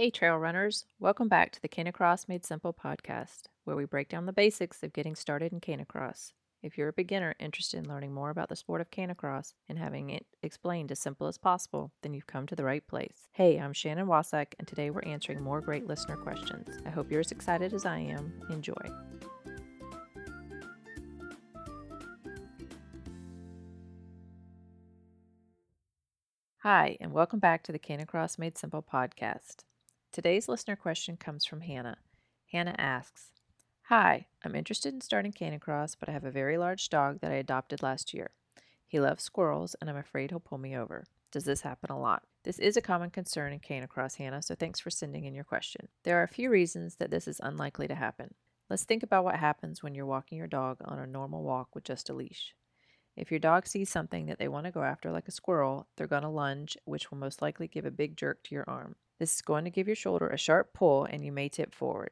Hey, trail runners. Welcome back to the Canicross Made Simple podcast, where we break down the basics of getting started in Canicross. If you're a beginner interested in learning more about the sport of Canicross and having it explained as simple as possible, then you've come to the right place. Hey, I'm Shannon Wasak, and today we're answering more great listener questions. I hope you're as excited as I am. Enjoy. Hi, and welcome back to the Canicross Made Simple podcast. Today's listener question comes from Hannah. Hannah asks, Hi, I'm interested in starting canicross, but I have a very large dog that I adopted last year. He loves squirrels, and I'm afraid he'll pull me over. Does this happen a lot? This is a common concern in canicross, Hannah, so thanks for sending in your question. There are a few reasons that this is unlikely to happen. Let's think about what happens when you're walking your dog on a normal walk with just a leash. If your dog sees something that they want to go after, like a squirrel, they're going to lunge, which will most likely give a big jerk to your arm. This is going to give your shoulder a sharp pull and you may tip forward.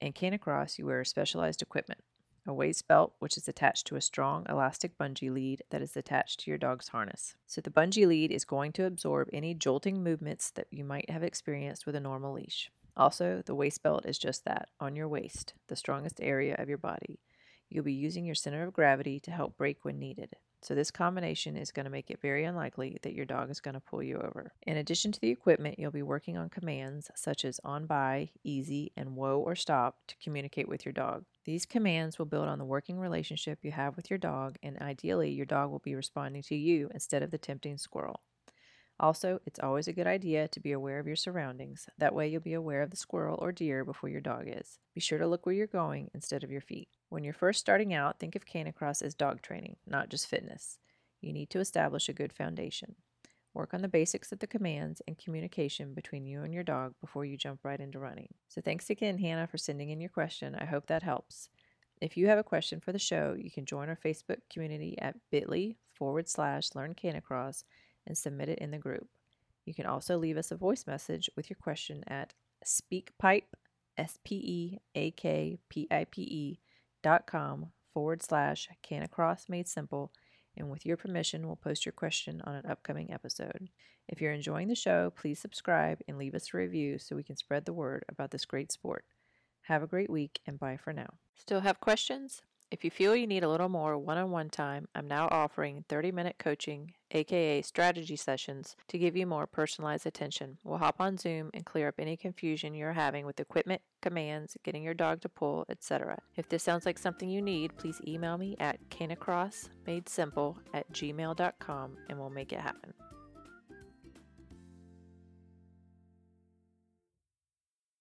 In Canicross, you wear specialized equipment a waist belt, which is attached to a strong elastic bungee lead that is attached to your dog's harness. So the bungee lead is going to absorb any jolting movements that you might have experienced with a normal leash. Also, the waist belt is just that on your waist, the strongest area of your body. You'll be using your center of gravity to help brake when needed. So, this combination is going to make it very unlikely that your dog is going to pull you over. In addition to the equipment, you'll be working on commands such as on by, easy, and whoa or stop to communicate with your dog. These commands will build on the working relationship you have with your dog, and ideally, your dog will be responding to you instead of the tempting squirrel. Also, it's always a good idea to be aware of your surroundings. That way, you'll be aware of the squirrel or deer before your dog is. Be sure to look where you're going instead of your feet. When you're first starting out, think of canicross as dog training, not just fitness. You need to establish a good foundation. Work on the basics of the commands and communication between you and your dog before you jump right into running. So, thanks again, Hannah, for sending in your question. I hope that helps. If you have a question for the show, you can join our Facebook community at bit.ly forward slash learn canicross and submit it in the group. You can also leave us a voice message with your question at speakpipe, S P E A K P I P E dot com forward slash canicross made simple. And with your permission, we'll post your question on an upcoming episode. If you're enjoying the show, please subscribe and leave us a review so we can spread the word about this great sport. Have a great week and bye for now. Still have questions? If you feel you need a little more one on one time, I'm now offering 30 minute coaching, aka strategy sessions, to give you more personalized attention. We'll hop on Zoom and clear up any confusion you're having with equipment, commands, getting your dog to pull, etc. If this sounds like something you need, please email me at canicrossmadesimple at gmail.com and we'll make it happen.